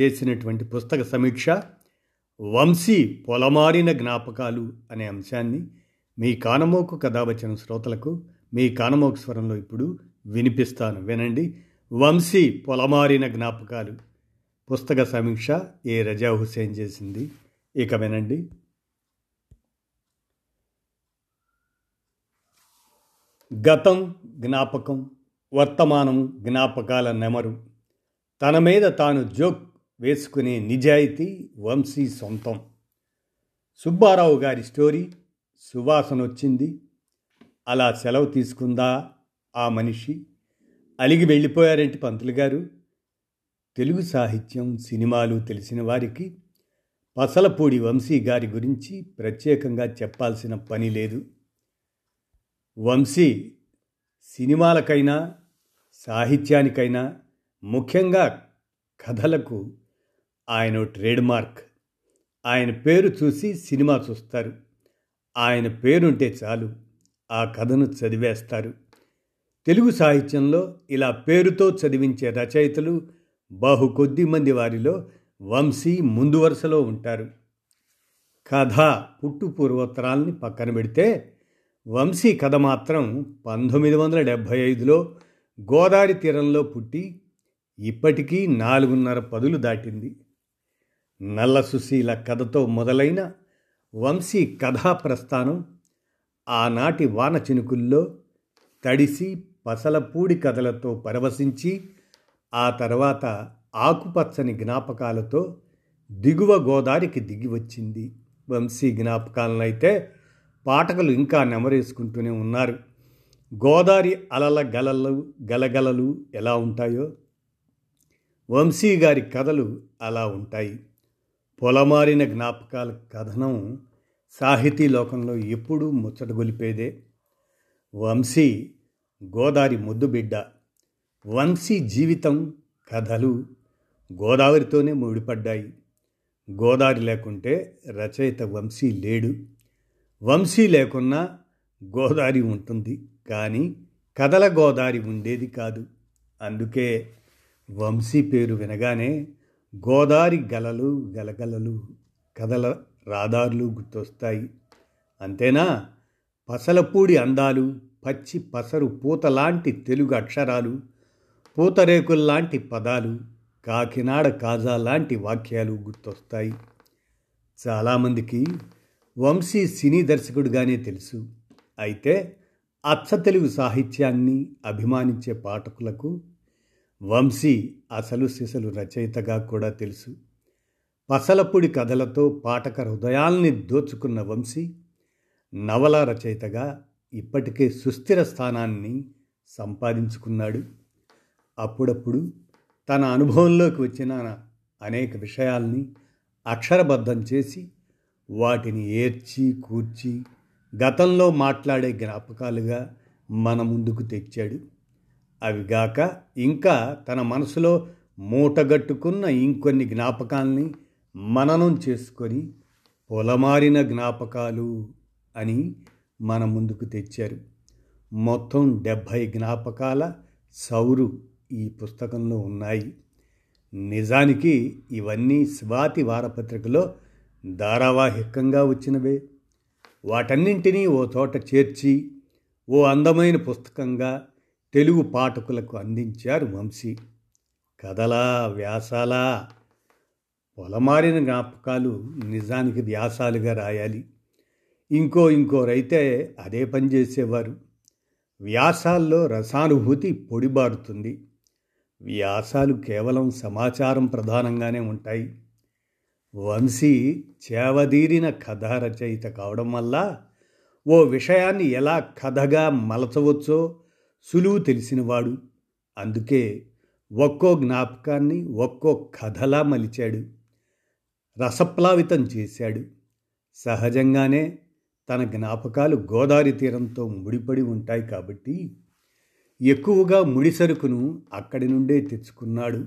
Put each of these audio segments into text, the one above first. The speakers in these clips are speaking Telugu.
చేసినటువంటి పుస్తక సమీక్ష వంశీ పొలమారిన జ్ఞాపకాలు అనే అంశాన్ని మీ కానమోకు కథావచన శ్రోతలకు మీ కానమోకు స్వరంలో ఇప్పుడు వినిపిస్తాను. వినండి. వంశీ పొలమారిన జ్ఞాపకాలు. పుస్తక సమీక్ష ఏ రజా హుసేన్ చేసింది? ఇక వినండి. గతం జ్ఞాపకం వర్తమానం జ్ఞాపకాల నెమరు. తన మీద తాను జోక్ వేసుకునే నిజాయితీ వంశీ సొంతం. సుబ్బారావు గారి స్టోరీ సువాసన వచ్చింది అలా సెలవు తీసుకుందా ఆ మనిషి? అలిగి వెళ్ళిపోయారేంటి పంతులు గారు? తెలుగు సాహిత్యం సినిమాలు తెలిసిన వారికి పసలపూడి వంశీ గారి గురించి ప్రత్యేకంగా చెప్పాల్సిన పని లేదు. వంశీ సినిమాలకైనా సాహిత్యానికైనా ముఖ్యంగా కథలకు ఆయన ట్రేడ్ మార్క్ ఆయన పేరు చూసి సినిమా చూస్తారు. ఆయన పేరుంటే చాలు. ఆ కథను చదివేస్తారు. తెలుగు సాహిత్యంలో ఇలా పేరుతో చదివించే రచయితలు బహు కొద్ది మంది వారిలో వంశీ ముందు వరుసలో ఉంటారు. కథ పుట్టు పూర్వోత్తరాల్ని పక్కన పెడితే వంశీ కథ మాత్రం పంతొమ్మిది వందల డెబ్భై ఐదులో గోదావరి తీరంలో పుట్టి ఇప్పటికీ నాలుగున్నర పదులు దాటింది. నల్ల సుశీల కథతో మొదలైన వంశీ కథా ప్రస్థానం ఆనాటి వాన చినుకుల్లో తడిసి పసలపూడి కథలతో పరవశించి ఆ తర్వాత ఆకుపచ్చని జ్ఞాపకాలతో దిగువ గోదారికి దిగి వచ్చింది. వంశీ జ్ఞాపకాలనైతే పాఠకులు ఇంకా నెమరేసుకుంటూనే ఉన్నారు. గోదావరి అలల గలలు గలగలలు ఎలా ఉంటాయో? వంశీ గారి కథలు అలా ఉంటాయి. పొలమారిన జ్ఞాపకాల కథనం సాహితీ లోకంలో ఎప్పుడూ ముచ్చటగొలిపేదే. వంశీ గోదావరి ముద్దుబిడ్డ. వంశీ జీవితం కథలు గోదావరితోనే ముడిపడ్డాయి. గోదావరి లేకుంటే రచయిత వంశీ లేడు. వంశీ లేకున్నా గోదావరి ఉంటుంది కానీ కథల గోదావరి ఉండేది కాదు. అందుకే వంశీ పేరు వినగానే గోదారి గలలు గలగలలు కథల రాదారులు గుర్తొస్తాయి. అంతేనా? పసలపూడి అందాలు పచ్చి పసరు పూతలాంటి తెలుగు అక్షరాలు పూతరేకుల్లాంటి పదాలు కాకినాడ కాజా లాంటి వాక్యాలు గుర్తొస్తాయి. చాలామందికి వంశీ సినీ దర్శకుడుగానే తెలుసు. అయితే అచ్చ తెలుగు సాహిత్యాన్ని అభిమానించే పాఠకులకు వంశీ అసలు సిసలు రచయితగా కూడా తెలుసు. పసలపుడి కథలతో పాఠక హృదయాల్ని దోచుకున్న వంశీ నవల రచయితగా ఇప్పటికే సుస్థిర స్థానాన్ని సంపాదించుకున్నాడు. అప్పుడప్పుడు తన అనుభవంలోకి వచ్చిన అనేక విషయాల్ని అక్షరబద్ధం చేసి వాటిని ఏర్చి కూర్చి గతంలో మాట్లాడే జ్ఞాపకాలుగా మన ముందుకు తెచ్చాడు. అవిగాక ఇంకా తన మనసులో మూటగట్టుకున్న ఇంకొన్ని జ్ఞాపకాల్ని మననం చేసుకొని పొలమారిన జ్ఞాపకాలు అని మన ముందుకు తెచ్చారు. మొత్తం డెబ్భై జ్ఞాపకాల సౌరు ఈ పుస్తకంలో ఉన్నాయి. నిజానికి ఇవన్నీ స్వాతి వారపత్రికలో ధారావాహికంగా వచ్చినవే. వాటన్నింటినీ ఓ చోట చేర్చి ఓ అందమైన పుస్తకంగా తెలుగు పాఠకులకు అందించారు వంశీ. కథలా వ్యాసాలా పొలమారిన జ్ఞాపకాలు నిజానికి వ్యాసాలుగా రాయాలి. ఇంకో ఇంకోరైతే అదే పని చేసేవారు. వ్యాసాల్లో రసానుభూతి పొడిబారుతుంది. వ్యాసాలు కేవలం సమాచారం ప్రధానంగానే ఉంటాయి. వంశీ చేవదీరిన కథ రచయిత కావడం వల్ల ఓ విషయాన్ని ఎలా కథగా మలచవచ్చో సులువు తెలిసినవాడు. అందుకే ఒక్కో జ్ఞాపకాన్ని ఒక్కో కథలా మలిచాడు. రసప్లావితం చేశాడు. సహజంగానే తన జ్ఞాపకాలు గోదావరి తీరంతో ముడిపడి ఉంటాయి కాబట్టి ఎక్కువగా ముడి సరుకును అక్కడి నుండే తెచ్చుకున్నాడు.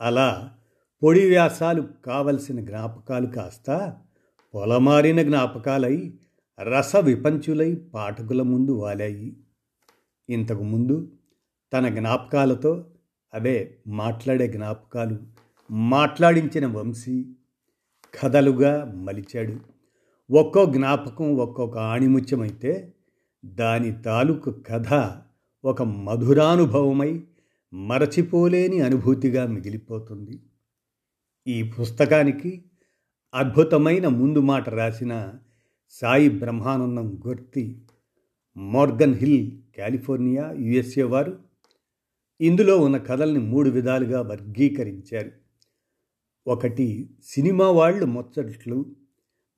అలా పొడి వ్యాసాలు కావలసిన జ్ఞాపకాలు కాస్త పొలమారిన జ్ఞాపకాలై రస విపంచులై పాఠకుల ముందు వాలాయి. ఇంతకుముందు తన జ్ఞాపకాలతో అవే మాట్లాడే జ్ఞాపకాలు మాట్లాడించిన వంశీ కథలుగా మలిచాడు. ఒక్కో జ్ఞాపకం ఒక్కొక్క ఆణిముత్యమైతే దాని తాలూకు కథ ఒక మధురానుభవమై మరచిపోలేని అనుభూతిగా మిగిలిపోతుంది. ఈ పుస్తకానికి అద్భుతమైన ముందు మాట రాసిన Sai Brahmanandam Gurthi Morgan Hill California USA వారు ఇందులో ఉన్న కథల్ని మూడు విధాలుగా వర్గీకరించారు. ఒకటి సినిమా వాళ్ళు ముచ్చట్లు.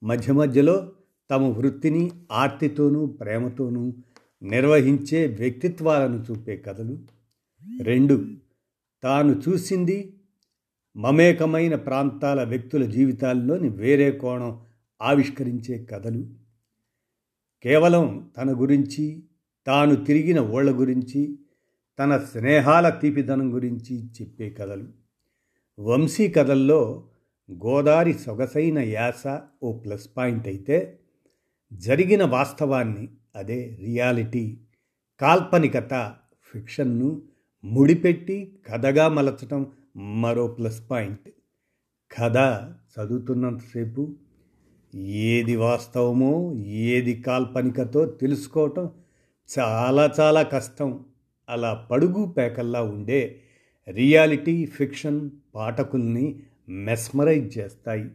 మధ్య మధ్యలో తమ వృత్తిని ఆర్తితోనూ ప్రేమతోనూ నిర్వహించే వ్యక్తిత్వాలను చూపే కథలు. రెండు తాను చూసింది మమేకమైన ప్రాంతాల వ్యక్తుల జీవితాల్లోని వేరే కోణం ఆవిష్కరించే కథలు. కేవలం తన గురించి తాను తిరిగిన ఓళ్ళ గురించి తన స్నేహాల తీపిదనం గురించి చెప్పే కథలు. వంశీ కథల్లో గోదారి సొగసైన యాస ఓ ప్లస్ పాయింట్ అయితే జరిగిన వాస్తవాన్ని అదే రియాలిటీ కాల్పనికత ఫిక్షన్ను ముడిపెట్టి కథగా మలచటం మరో ప్లస్ పాయింట్. కథ చదువుతున్నంతసేపు ఏది వాస్తవమో ఏది కాల్పనికతో తెలుసుకోవటం చాలా చాలా కష్టం. అలా పడుగు పేకల్లా ఉండే రియాలిటీ ఫిక్షన్ పాఠకుల్ని మెస్మరైజ్ చేస్తాయి.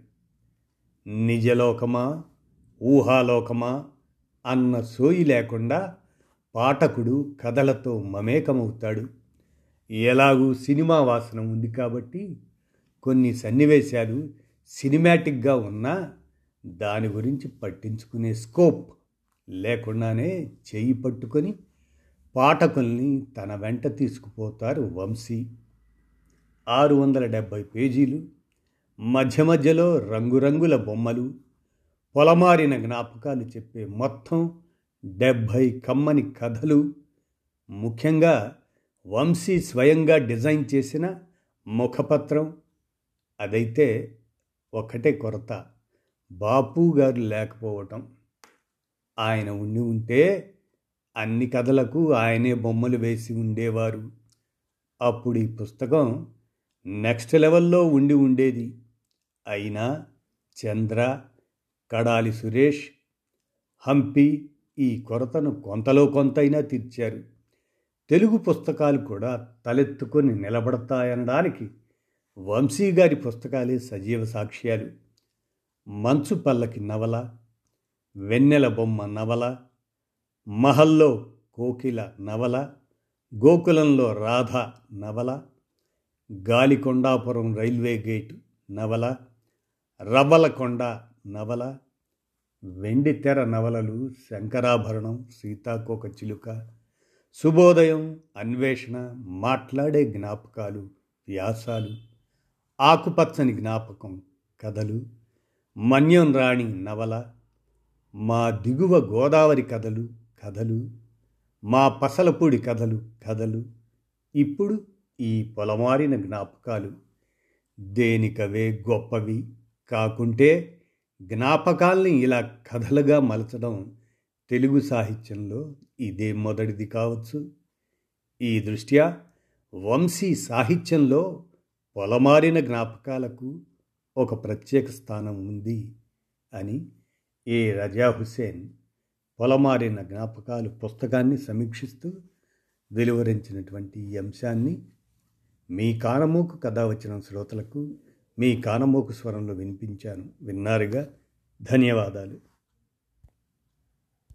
నిజలోకమా ఊహాలోకమా అన్న సోయి లేకుండా పాఠకుడు కథలతో మమేకమవుతాడు. ఎలాగూ సినిమా వాసన ఉంది కాబట్టి కొన్ని సన్నివేశాలు సినిమాటిక్గా ఉన్నా దాని గురించి పట్టించుకునే స్కోప్ లేకుండానే చేయి పట్టుకొని పాఠకుల్ని తన వెంట తీసుకుపోతారు వంశీ. ఆరు వందల డెబ్భై పేజీలు మధ్య మధ్యలో రంగురంగుల బొమ్మలు పొలమారిన జ్ఞాపకాలు చెప్పే మొత్తం డెబ్భై కమ్మని కథలు. ముఖ్యంగా వంశీ స్వయంగా డిజైన్ చేసిన ముఖపత్రం. అదైతే ఒకటే కొరత బాపు గారు లేకపోవటం. ఆయన ఉండి ఉంటే అన్ని కథలకు ఆయనే బొమ్మలు వేసి ఉండేవారు. అప్పుడు ఈ పుస్తకం నెక్స్ట్ లెవెల్లో ఉండి ఉండేది. అయినా చంద్ర కడాలి సురేష్ హంపి ఈ కొరతను కొంతలో కొంతైనా తీర్చారు. తెలుగు పుస్తకాలు కూడా తలెత్తుకొని నిలబడతాయనడానికి వంశీ గారి పుస్తకాలే సజీవ సాక్ష్యాలు. మంచు పల్లకి నవల వెన్నెల బొమ్మ నవల మహల్లో కోకిల నవల గోకులంలో రాధ నవల గాలికొండాపురం రైల్వే గేట్ నవల రవ్వలకొండ నవల వెండి తెర నవలలు శంకరాభరణం సీతాకోక చిలుక శుభోదయం అన్వేషణ మాట్లాడే జ్ఞాపకాలు వ్యాసాలు ఆకుపచ్చని జ్ఞాపకం కథలు మన్యం రాణి నవల మా దిగువ గోదావరి కథలు కథలు మా పసలపూడి కథలు కథలు ఇప్పుడు ఈ పొలమారిన జ్ఞాపకాలు. దేనికవే గొప్పవి కాకుంటే జ్ఞాపకాల్ని ఇలా కథలుగా మలచడం తెలుగు సాహిత్యంలో ఇదే మొదటిది కావచ్చు. ఈ దృష్ట్యా వంశీ సాహిత్యంలో పొలమారిన జ్ఞాపకాలకు ఒక ప్రత్యేక స్థానం ఉంది అని ఏ రజా హుసేన్ పొలమారిన జ్ఞాపకాలు పుస్తకాన్ని సమీక్షిస్తూ వెలువరించినటువంటి ఈ అంశాన్ని మీ కానమోకు కథ వచ్చిన శ్రోతలకు మీ కానమోకు స్వరంలో వినిపించాను. విన్నారుగా? ధన్యవాదాలు.